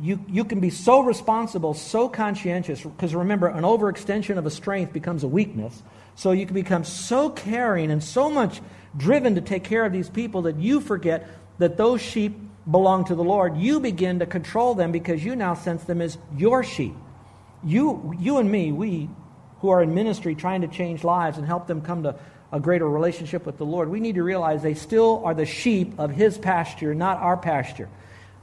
you, you can be so responsible, so conscientious, because remember, an overextension of a strength becomes a weakness. So you can become so caring and so much driven to take care of these people that you forget that those sheep belong to the Lord. You begin to control them because you now sense them as your sheep. You, you and me, we who are in ministry trying to change lives and help them come to a greater relationship with the Lord, we need to realize they still are the sheep of His pasture, not our pasture.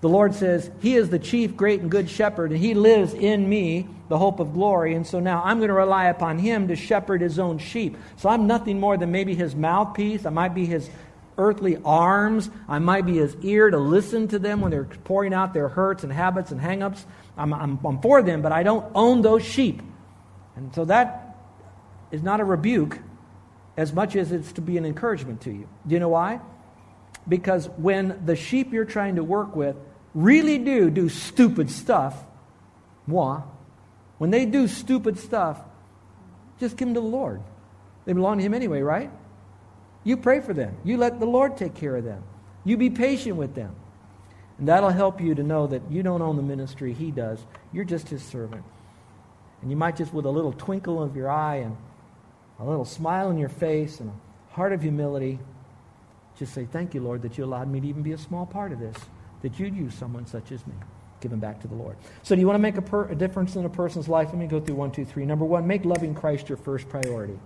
The Lord says, He is the chief, great, and good shepherd, and He lives in me, the hope of glory. And so now I'm going to rely upon Him to shepherd His own sheep. So I'm nothing more than maybe His mouthpiece. I might be His earthly arms. I might be His ear to listen to them when they're pouring out their hurts and habits and hangups. I'm, I'm, I'm for them, but I don't own those sheep. And so that is not a rebuke as much as it's to be an encouragement to you. Do you know why? Because when the sheep you're trying to work with really do do stupid stuff, moi, when they do stupid stuff, just give them to the Lord. They belong to Him anyway, right? You pray for them. You let the Lord take care of them. You be patient with them. And that'll help you to know that you don't own the ministry, He does. You're just His servant. And you might just, with a little twinkle of your eye and a little smile on your face and a heart of humility, just say, Thank you, Lord, that you allowed me to even be a small part of this, that you'd use someone such as me. Give them back to the Lord. So, do you want to make a, per- a difference in a person's life? Let me go through one, two, three. Number one, make loving Christ your first priority.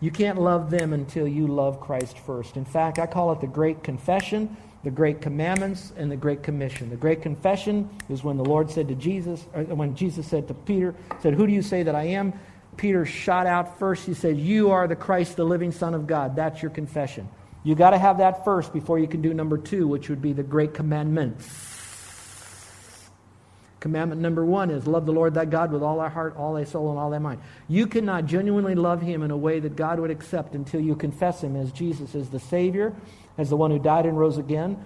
You can't love them until you love Christ first. In fact, I call it the Great Confession, the Great Commandments, and the Great Commission. The Great Confession is when the Lord said to Jesus, or when Jesus said to Peter, said, Who do you say that I am? Peter shot out first. He said, You are the Christ, the living Son of God. That's your confession. You got to have that first before you can do number two, which would be the great commandment. Commandment number one is love the Lord thy God with all thy heart, all thy soul, and all thy mind. You cannot genuinely love him in a way that God would accept until you confess him as Jesus as the Savior, as the one who died and rose again.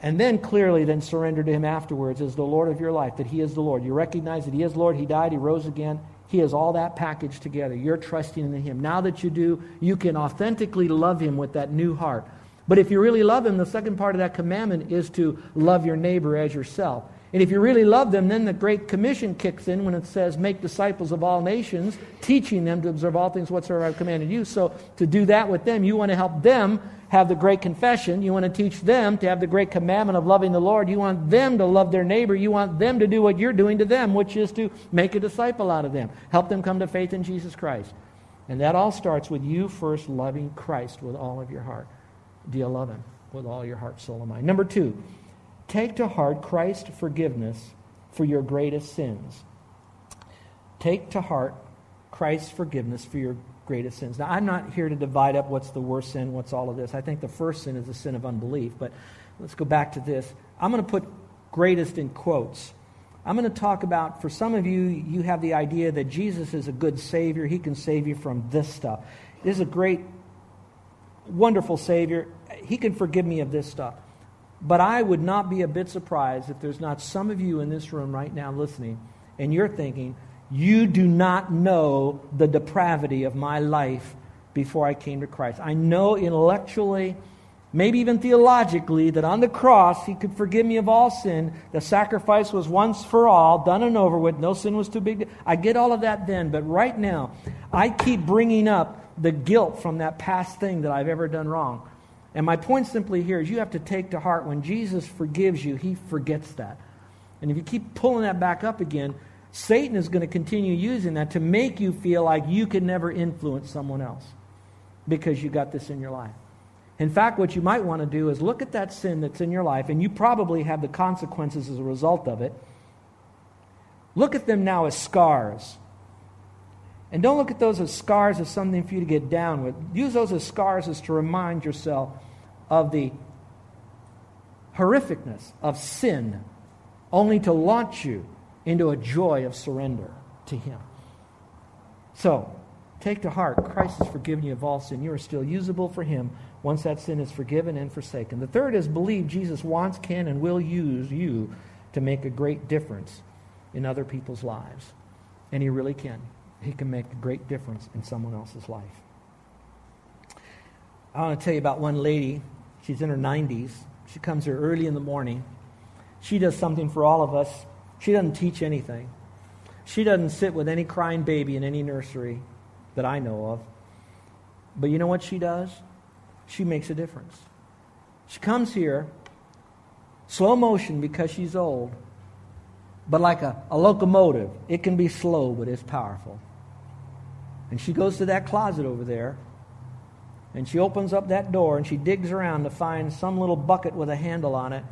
And then clearly then surrender to him afterwards as the Lord of your life, that he is the Lord. You recognize that he is Lord, he died, he rose again, he has all that packaged together. You're trusting in Him. Now that you do, you can authentically love Him with that new heart. But if you really love Him, the second part of that commandment is to love your neighbor as yourself. And if you really love them, then the Great Commission kicks in when it says, Make disciples of all nations, teaching them to observe all things whatsoever I've commanded you. So to do that with them, you want to help them have the great confession. You want to teach them to have the great commandment of loving the Lord. You want them to love their neighbor. You want them to do what you're doing to them, which is to make a disciple out of them. Help them come to faith in Jesus Christ. And that all starts with you first loving Christ with all of your heart. Do you love him with all your heart, soul, and mind? Number two, take to heart Christ's forgiveness for your greatest sins. Take to heart Christ's forgiveness for your greatest sins. Now, I'm not here to divide up what's the worst sin, what's all of this. I think the first sin is the sin of unbelief, but let's go back to this. I'm going to put greatest in quotes. I'm going to talk about, for some of you, you have the idea that Jesus is a good Savior. He can save you from this stuff. This is a great, wonderful Savior. He can forgive me of this stuff. But I would not be a bit surprised if there's not some of you in this room right now listening, and you're thinking, you do not know the depravity of my life before I came to Christ. I know intellectually, maybe even theologically, that on the cross he could forgive me of all sin. The sacrifice was once for all, done and over with. No sin was too big. I get all of that then, but right now, I keep bringing up the guilt from that past thing that I've ever done wrong. And my point simply here is you have to take to heart when Jesus forgives you, he forgets that. And if you keep pulling that back up again, Satan is going to continue using that to make you feel like you can never influence someone else because you got this in your life. In fact, what you might want to do is look at that sin that's in your life, and you probably have the consequences as a result of it. Look at them now as scars. And don't look at those as scars as something for you to get down with. Use those as scars as to remind yourself of the horrificness of sin, only to launch you into a joy of surrender to Him. So, take to heart Christ has forgiven you of all sin. You are still usable for Him once that sin is forgiven and forsaken. The third is believe Jesus wants, can, and will use you to make a great difference in other people's lives. And He really can. He can make a great difference in someone else's life. I want to tell you about one lady. She's in her 90s. She comes here early in the morning. She does something for all of us she doesn't teach anything. She doesn't sit with any crying baby in any nursery that I know of. But you know what she does? She makes a difference. She comes here, slow motion because she's old, but like a, a locomotive. It can be slow, but it's powerful. And she goes to that closet over there, and she opens up that door, and she digs around to find some little bucket with a handle on it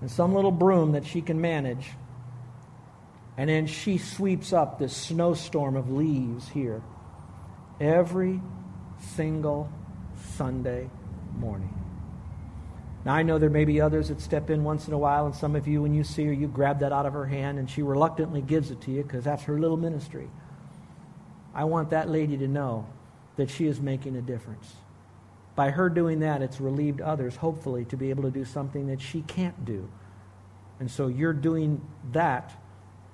and some little broom that she can manage. And then she sweeps up this snowstorm of leaves here every single Sunday morning. Now, I know there may be others that step in once in a while, and some of you, when you see her, you grab that out of her hand, and she reluctantly gives it to you because that's her little ministry. I want that lady to know that she is making a difference. By her doing that, it's relieved others, hopefully, to be able to do something that she can't do. And so you're doing that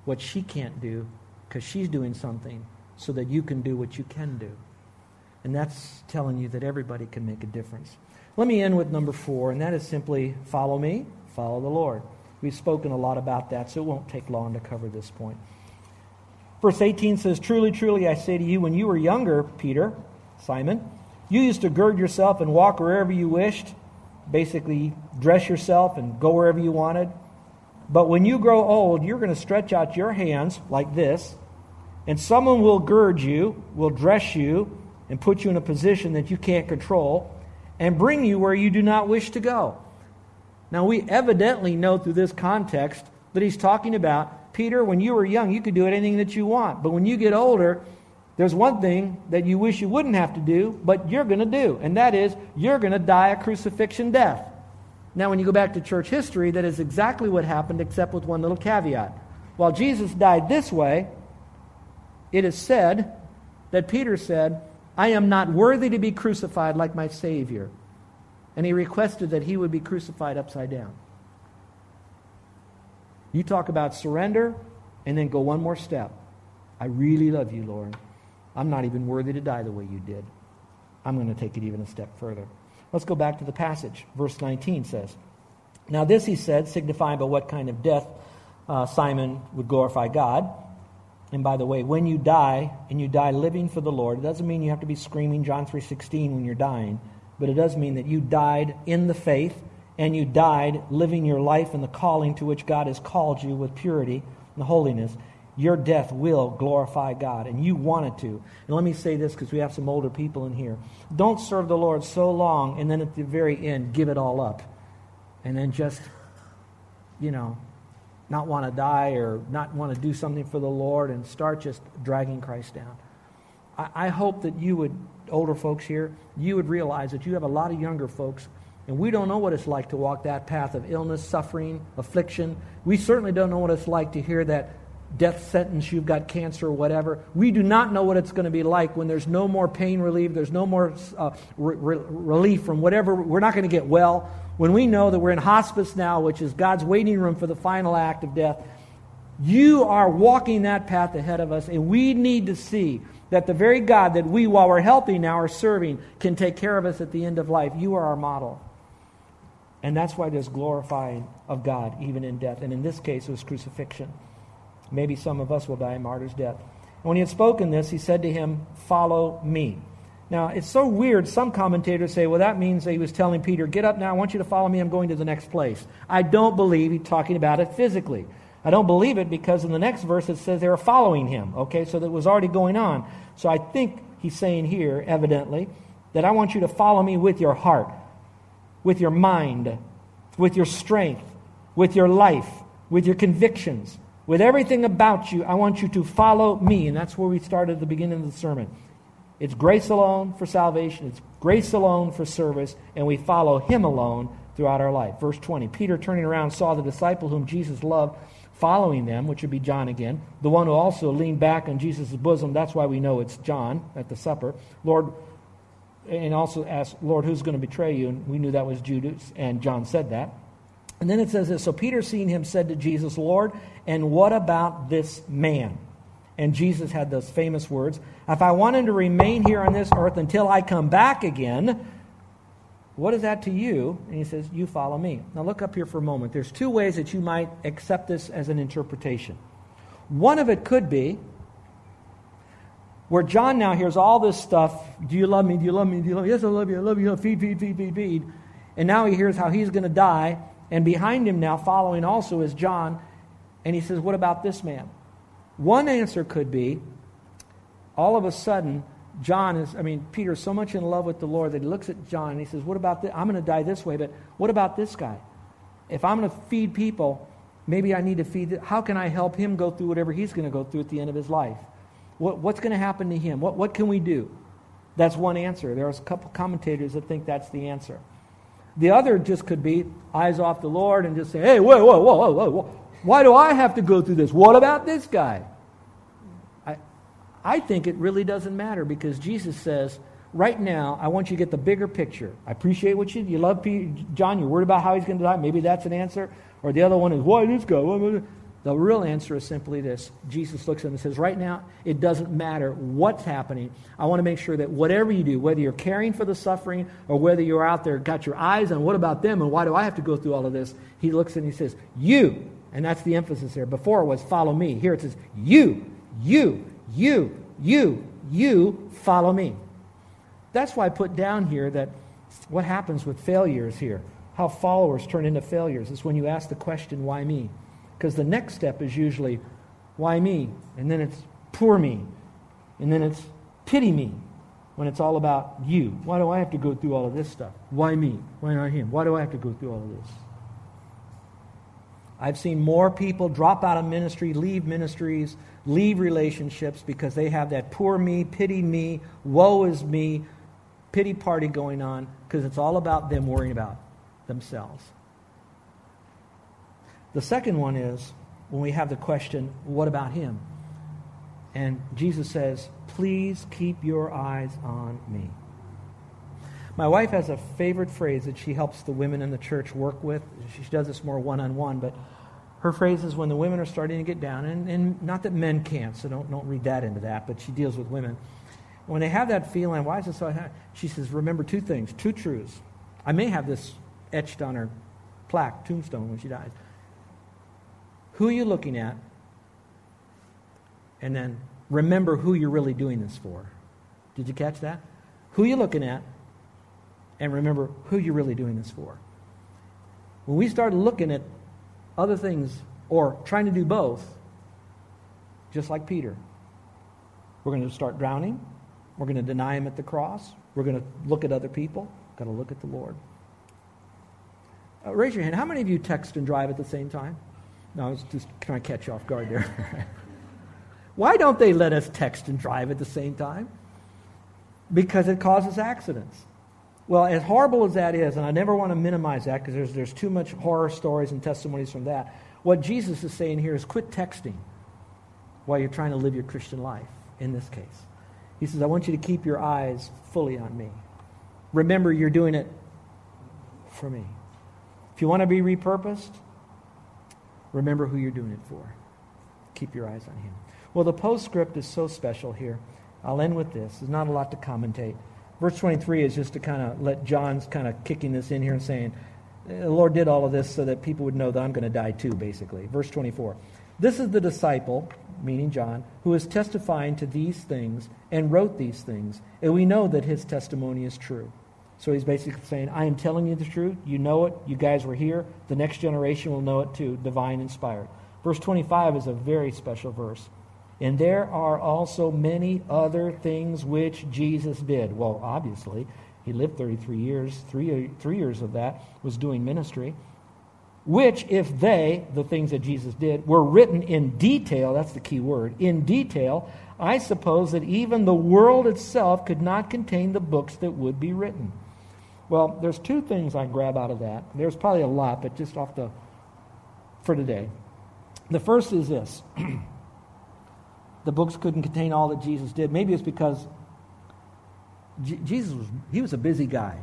what she can't do because she's doing something so that you can do what you can do. And that's telling you that everybody can make a difference. Let me end with number four, and that is simply follow me, follow the Lord. We've spoken a lot about that, so it won't take long to cover this point. Verse 18 says, Truly, truly, I say to you, when you were younger, Peter, Simon, you used to gird yourself and walk wherever you wished, basically dress yourself and go wherever you wanted. But when you grow old, you're going to stretch out your hands like this, and someone will gird you, will dress you, and put you in a position that you can't control, and bring you where you do not wish to go. Now, we evidently know through this context that he's talking about Peter, when you were young, you could do anything that you want. But when you get older, there's one thing that you wish you wouldn't have to do, but you're going to do, and that is you're going to die a crucifixion death. Now, when you go back to church history, that is exactly what happened, except with one little caveat. While Jesus died this way, it is said that Peter said, I am not worthy to be crucified like my Savior. And he requested that he would be crucified upside down. You talk about surrender and then go one more step. I really love you, Lord. I'm not even worthy to die the way you did. I'm going to take it even a step further. Let's go back to the passage. Verse 19 says, Now this he said, signifying by what kind of death uh, Simon would glorify God. And by the way, when you die and you die living for the Lord, it doesn't mean you have to be screaming John 3:16 when you're dying, but it does mean that you died in the faith and you died living your life in the calling to which God has called you with purity and holiness your death will glorify God, and you want it to. And let me say this because we have some older people in here. Don't serve the Lord so long and then at the very end give it all up. And then just, you know, not want to die or not want to do something for the Lord and start just dragging Christ down. I, I hope that you would, older folks here, you would realize that you have a lot of younger folks and we don't know what it's like to walk that path of illness, suffering, affliction. We certainly don't know what it's like to hear that death sentence, you've got cancer or whatever. We do not know what it's going to be like when there's no more pain relief, there's no more uh, re- relief from whatever. We're not going to get well. When we know that we're in hospice now, which is God's waiting room for the final act of death, you are walking that path ahead of us, and we need to see that the very God that we, while we're healthy now, are serving can take care of us at the end of life. You are our model. And that's why there's glorifying of God even in death. And in this case, it was crucifixion. Maybe some of us will die a martyr's death. And when he had spoken this, he said to him, Follow me. Now, it's so weird. Some commentators say, well, that means that he was telling Peter, Get up now, I want you to follow me, I'm going to the next place. I don't believe he's talking about it physically. I don't believe it because in the next verse it says they were following him. Okay, so that was already going on. So I think he's saying here, evidently, that I want you to follow me with your heart, with your mind, with your strength, with your life, with your convictions, with everything about you. I want you to follow me. And that's where we started at the beginning of the sermon. It's grace alone for salvation, it's grace alone for service, and we follow him alone throughout our life. Verse 20 Peter, turning around, saw the disciple whom Jesus loved following them, which would be John again, the one who also leaned back on Jesus' bosom. That's why we know it's John at the supper. Lord, and also asked, Lord, who's going to betray you? And we knew that was Judas, and John said that. And then it says this So Peter, seeing him, said to Jesus, Lord, and what about this man? And Jesus had those famous words If I want him to remain here on this earth until I come back again, what is that to you? And he says, You follow me. Now look up here for a moment. There's two ways that you might accept this as an interpretation. One of it could be where John now hears all this stuff Do you love me? Do you love me? Do you love me? Yes, I love you. I love you. Feed, feed, feed, feed, feed. And now he hears how he's going to die. And behind him now, following also, is John. And he says, What about this man? One answer could be all of a sudden, John is, I mean, Peter is so much in love with the Lord that he looks at John and he says, What about this? I'm going to die this way, but what about this guy? If I'm going to feed people, maybe I need to feed. How can I help him go through whatever he's going to go through at the end of his life? What, what's going to happen to him? What, what can we do? That's one answer. There's a couple commentators that think that's the answer. The other just could be eyes off the Lord and just say, Hey, whoa, whoa, whoa, whoa, whoa. Why do I have to go through this? What about this guy? I I think it really doesn't matter because Jesus says, right now, I want you to get the bigger picture. I appreciate what you, you love Peter, John, you're worried about how he's going to die. Maybe that's an answer. Or the other one is, why this guy? The real answer is simply this. Jesus looks at him and says, right now, it doesn't matter what's happening. I want to make sure that whatever you do, whether you're caring for the suffering or whether you're out there, got your eyes on what about them and why do I have to go through all of this? He looks and he says, you, and that's the emphasis there. Before it was follow me. Here it says, you, you, you, you, you follow me. That's why I put down here that what happens with failures here, how followers turn into failures, is when you ask the question, why me? Because the next step is usually, why me? And then it's poor me. And then it's pity me when it's all about you. Why do I have to go through all of this stuff? Why me? Why not him? Why do I have to go through all of this? I've seen more people drop out of ministry, leave ministries, leave relationships because they have that poor me, pity me, woe is me, pity party going on because it's all about them worrying about themselves. The second one is when we have the question, what about him? And Jesus says, please keep your eyes on me. My wife has a favorite phrase that she helps the women in the church work with. She does this more one on one, but her phrase is when the women are starting to get down, and, and not that men can't, so don't, don't read that into that, but she deals with women. When they have that feeling, why is it so? She says, remember two things, two truths. I may have this etched on her plaque, tombstone, when she dies. Who are you looking at? And then remember who you're really doing this for. Did you catch that? Who you looking at? and remember who you're really doing this for. When we start looking at other things or trying to do both, just like Peter, we're going to start drowning. We're going to deny him at the cross. We're going to look at other people. Got to look at the Lord. Uh, raise your hand. How many of you text and drive at the same time? No, I was just trying to catch you off guard there. Why don't they let us text and drive at the same time? Because it causes accidents. Well, as horrible as that is, and I never want to minimize that because there's, there's too much horror stories and testimonies from that, what Jesus is saying here is quit texting while you're trying to live your Christian life, in this case. He says, I want you to keep your eyes fully on me. Remember, you're doing it for me. If you want to be repurposed, remember who you're doing it for. Keep your eyes on him. Well, the postscript is so special here. I'll end with this. There's not a lot to commentate. Verse 23 is just to kind of let John's kind of kicking this in here and saying, the Lord did all of this so that people would know that I'm going to die too, basically. Verse 24. This is the disciple, meaning John, who is testifying to these things and wrote these things, and we know that his testimony is true. So he's basically saying, I am telling you the truth. You know it. You guys were here. The next generation will know it too. Divine inspired. Verse 25 is a very special verse. And there are also many other things which Jesus did. Well, obviously, he lived 33 years. Three, three years of that was doing ministry. Which, if they, the things that Jesus did, were written in detail, that's the key word, in detail, I suppose that even the world itself could not contain the books that would be written. Well, there's two things I grab out of that. There's probably a lot, but just off the for today. The first is this. the books couldn't contain all that Jesus did. Maybe it's because J- Jesus was he was a busy guy.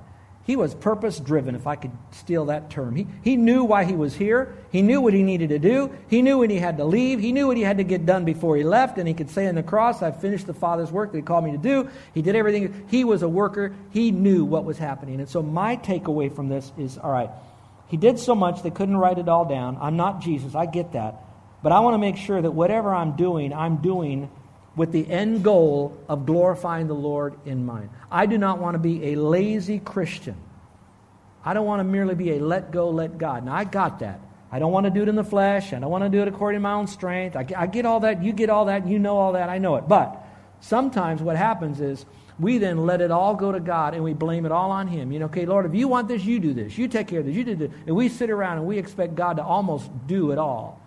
He was purpose driven, if I could steal that term. He, he knew why he was here. He knew what he needed to do. He knew when he had to leave. He knew what he had to get done before he left. And he could say on the cross, I've finished the Father's work that he called me to do. He did everything. He was a worker. He knew what was happening. And so my takeaway from this is all right, he did so much they couldn't write it all down. I'm not Jesus. I get that. But I want to make sure that whatever I'm doing, I'm doing with the end goal of glorifying the Lord in mind. I do not want to be a lazy Christian. I don't want to merely be a let go, let God. Now, I got that. I don't want to do it in the flesh. I don't want to do it according to my own strength. I, I get all that. You get all that. You know all that. I know it. But sometimes what happens is we then let it all go to God and we blame it all on Him. You know, okay, Lord, if you want this, you do this. You take care of this. You do this. And we sit around and we expect God to almost do it all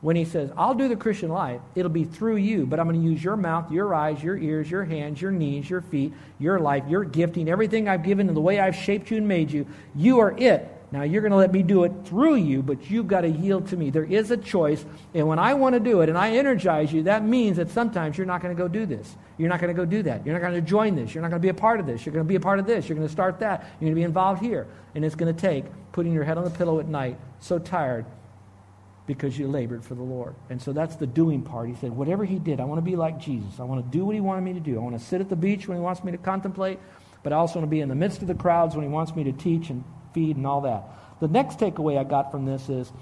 when he says, I'll do the Christian life, it'll be through you, but I'm going to use your mouth, your eyes, your ears, your hands, your knees, your feet, your life, your gifting, everything I've given, and the way I've shaped you and made you. You are it. Now you're going to let me do it through you, but you've got to yield to me. There is a choice, and when I want to do it and I energize you, that means that sometimes you're not going to go do this. You're not going to go do that. You're not going to join this. You're not going to be a part of this. You're going to be a part of this. You're going to start that. You're going to be involved here. And it's going to take putting your head on the pillow at night, so tired, because you labored for the Lord. And so that's the doing part. He said, whatever he did, I want to be like Jesus. I want to do what he wanted me to do. I want to sit at the beach when he wants me to contemplate, but I also want to be in the midst of the crowds when he wants me to teach and feed and all that. The next takeaway I got from this is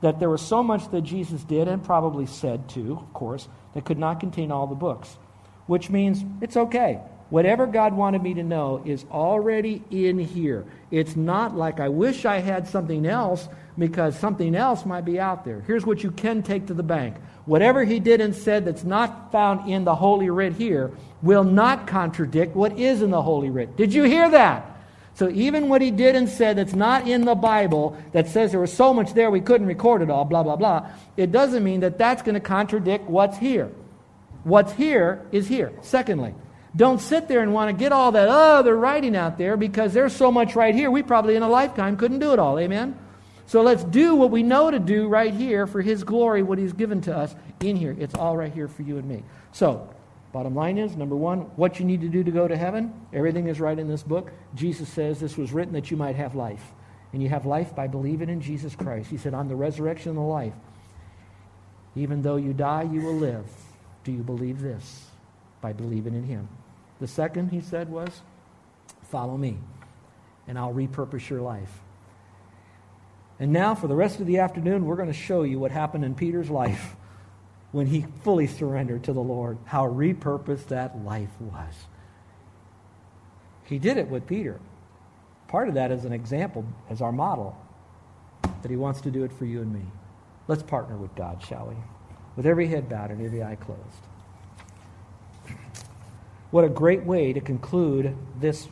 that there was so much that Jesus did and probably said too, of course, that could not contain all the books, which means it's okay. Whatever God wanted me to know is already in here. It's not like I wish I had something else because something else might be out there. Here's what you can take to the bank. Whatever he did and said that's not found in the Holy Writ here will not contradict what is in the Holy Writ. Did you hear that? So even what he did and said that's not in the Bible, that says there was so much there we couldn't record it all, blah, blah, blah, it doesn't mean that that's going to contradict what's here. What's here is here. Secondly, don't sit there and want to get all that other writing out there because there's so much right here. We probably in a lifetime couldn't do it all. Amen? So let's do what we know to do right here for His glory, what He's given to us in here. It's all right here for you and me. So, bottom line is number one, what you need to do to go to heaven. Everything is right in this book. Jesus says this was written that you might have life. And you have life by believing in Jesus Christ. He said, I'm the resurrection and the life. Even though you die, you will live. Do you believe this? By believing in Him. The second, he said, was, Follow me, and I'll repurpose your life. And now, for the rest of the afternoon, we're going to show you what happened in Peter's life when he fully surrendered to the Lord, how repurposed that life was. He did it with Peter. Part of that is an example, as our model, that he wants to do it for you and me. Let's partner with God, shall we? With every head bowed and every eye closed. What a great way to conclude this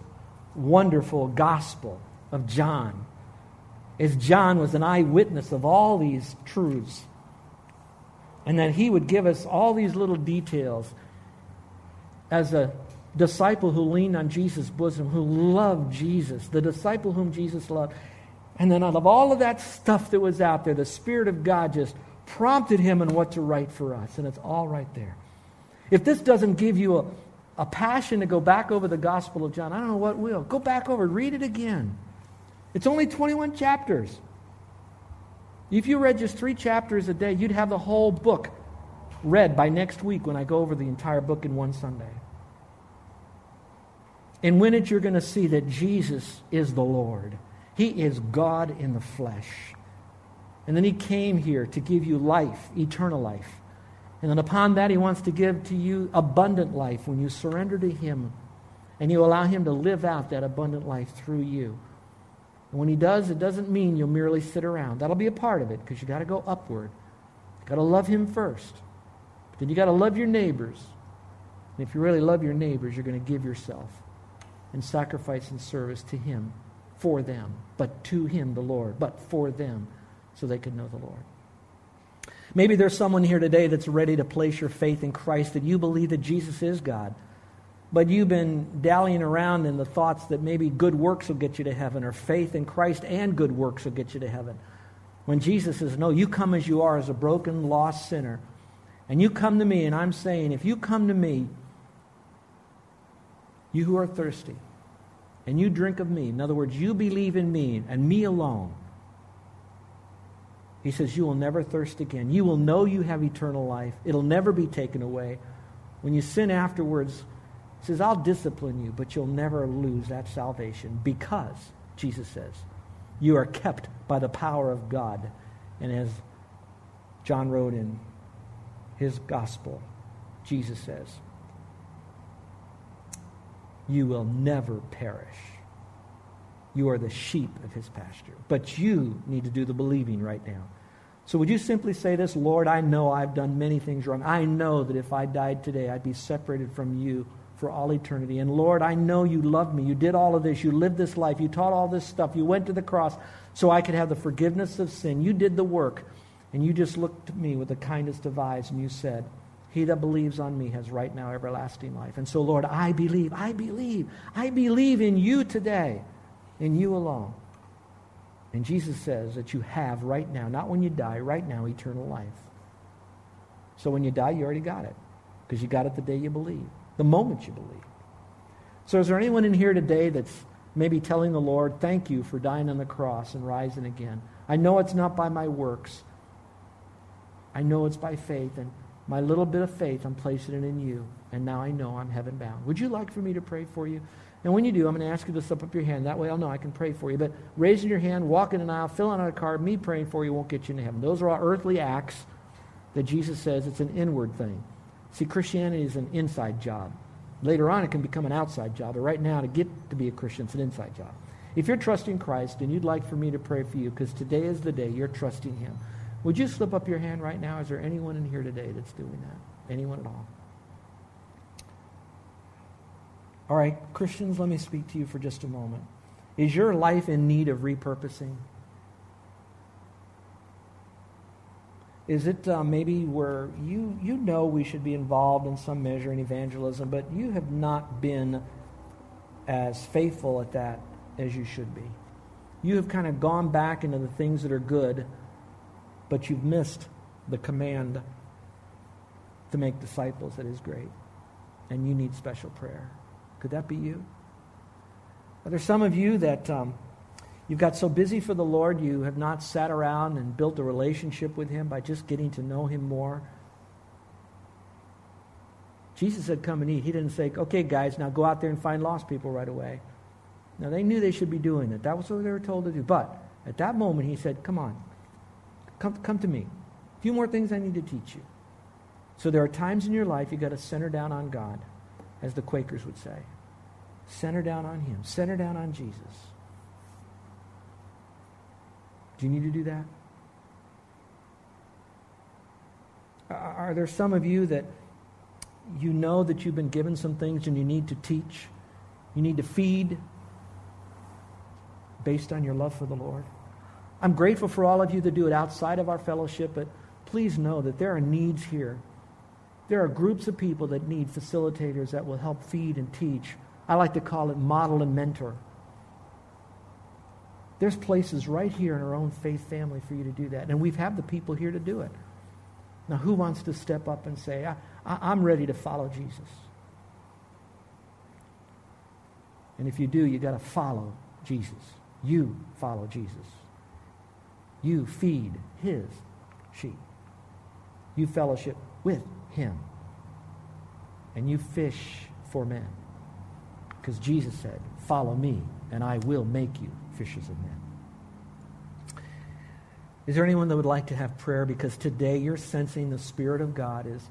wonderful gospel of John as John was an eyewitness of all these truths. And that he would give us all these little details as a disciple who leaned on Jesus' bosom, who loved Jesus, the disciple whom Jesus loved. And then out of all of that stuff that was out there, the Spirit of God just prompted him in what to write for us. And it's all right there. If this doesn't give you a, a passion to go back over the Gospel of John, I don't know what will. Go back over, read it again. It's only 21 chapters. If you read just three chapters a day, you'd have the whole book read by next week when I go over the entire book in one Sunday. And when it, you're going to see that Jesus is the Lord. He is God in the flesh. And then He came here to give you life, eternal life. And then upon that, He wants to give to you abundant life when you surrender to Him and you allow Him to live out that abundant life through you. And when he does, it doesn't mean you'll merely sit around. That'll be a part of it because you got to go upward. You've got to love him first. But then you got to love your neighbors. And if you really love your neighbors, you're going to give yourself in sacrifice and service to him for them, but to him, the Lord, but for them, so they could know the Lord. Maybe there's someone here today that's ready to place your faith in Christ, that you believe that Jesus is God, but you've been dallying around in the thoughts that maybe good works will get you to heaven, or faith in Christ and good works will get you to heaven. When Jesus says, No, you come as you are, as a broken, lost sinner. And you come to me, and I'm saying, if you come to me, you who are thirsty, and you drink of me, in other words, you believe in me and me alone, he says, You will never thirst again. You will know you have eternal life. It'll never be taken away. When you sin afterwards, he says, I'll discipline you, but you'll never lose that salvation because, Jesus says, you are kept by the power of God. And as John wrote in his gospel, Jesus says, You will never perish. You are the sheep of his pasture. But you need to do the believing right now. So would you simply say this, Lord, I know I've done many things wrong. I know that if I died today, I'd be separated from you for all eternity. And Lord, I know you love me. You did all of this. You lived this life. You taught all this stuff. You went to the cross so I could have the forgiveness of sin. You did the work. And you just looked at me with the kindest of eyes and you said, He that believes on me has right now everlasting life. And so, Lord, I believe, I believe, I believe in you today, in you alone. And Jesus says that you have right now, not when you die, right now, eternal life. So when you die, you already got it because you got it the day you believe the moment you believe. So, is there anyone in here today that's maybe telling the Lord, Thank you for dying on the cross and rising again? I know it's not by my works, I know it's by faith. And my little bit of faith, I'm placing it in you. And now I know I'm heaven bound. Would you like for me to pray for you? And when you do, I'm going to ask you to slip up your hand. That way I'll know I can pray for you. But raising your hand, walking an aisle, filling out a card, me praying for you won't get you into heaven. Those are all earthly acts that Jesus says it's an inward thing. See, Christianity is an inside job. Later on, it can become an outside job, but right now, to get to be a Christian, it's an inside job. If you're trusting Christ and you'd like for me to pray for you, because today is the day you're trusting Him, would you slip up your hand right now? Is there anyone in here today that's doing that? Anyone at all? All right, Christians, let me speak to you for just a moment. Is your life in need of repurposing? Is it uh, maybe where you, you know we should be involved in some measure in evangelism, but you have not been as faithful at that as you should be? You have kind of gone back into the things that are good, but you've missed the command to make disciples that is great. And you need special prayer. Could that be you? Are there some of you that um, You've got so busy for the Lord, you have not sat around and built a relationship with Him by just getting to know Him more. Jesus said, Come and eat. He didn't say, Okay, guys, now go out there and find lost people right away. Now, they knew they should be doing it. That was what they were told to do. But at that moment, He said, Come on, come, come to me. A few more things I need to teach you. So there are times in your life you've got to center down on God, as the Quakers would say. Center down on Him, center down on Jesus. Do you need to do that? Are there some of you that you know that you've been given some things and you need to teach? You need to feed based on your love for the Lord? I'm grateful for all of you that do it outside of our fellowship, but please know that there are needs here. There are groups of people that need facilitators that will help feed and teach. I like to call it model and mentor. There's places right here in our own faith family for you to do that. And we've had the people here to do it. Now, who wants to step up and say, I, I, am ready to follow Jesus? And if you do, you've got to follow Jesus. You follow Jesus. You feed his sheep. You fellowship with him. And you fish for men. Because Jesus said, Follow me, and I will make you fishers of men. Is there anyone that would like to have prayer? Because today you're sensing the Spirit of God is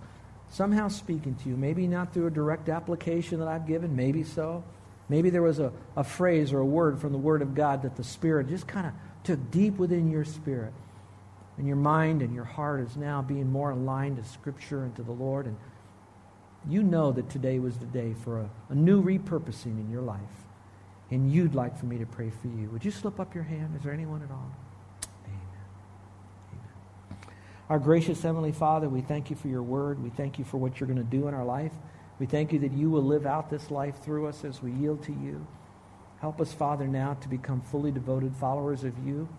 somehow speaking to you. Maybe not through a direct application that I've given, maybe so. Maybe there was a, a phrase or a word from the Word of God that the Spirit just kind of took deep within your spirit. And your mind and your heart is now being more aligned to Scripture and to the Lord. And you know that today was the day for a, a new repurposing in your life. And you'd like for me to pray for you. Would you slip up your hand? Is there anyone at all? Amen. Amen. Our gracious Heavenly Father, we thank you for your word. We thank you for what you're going to do in our life. We thank you that you will live out this life through us as we yield to you. Help us, Father, now to become fully devoted followers of you.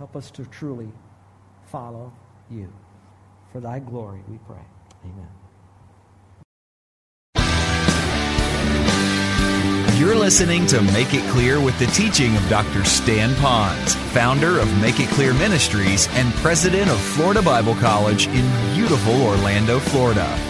Help us to truly follow you. For thy glory, we pray. Amen. You're listening to Make It Clear with the teaching of Dr. Stan Ponz, founder of Make It Clear Ministries and president of Florida Bible College in beautiful Orlando, Florida.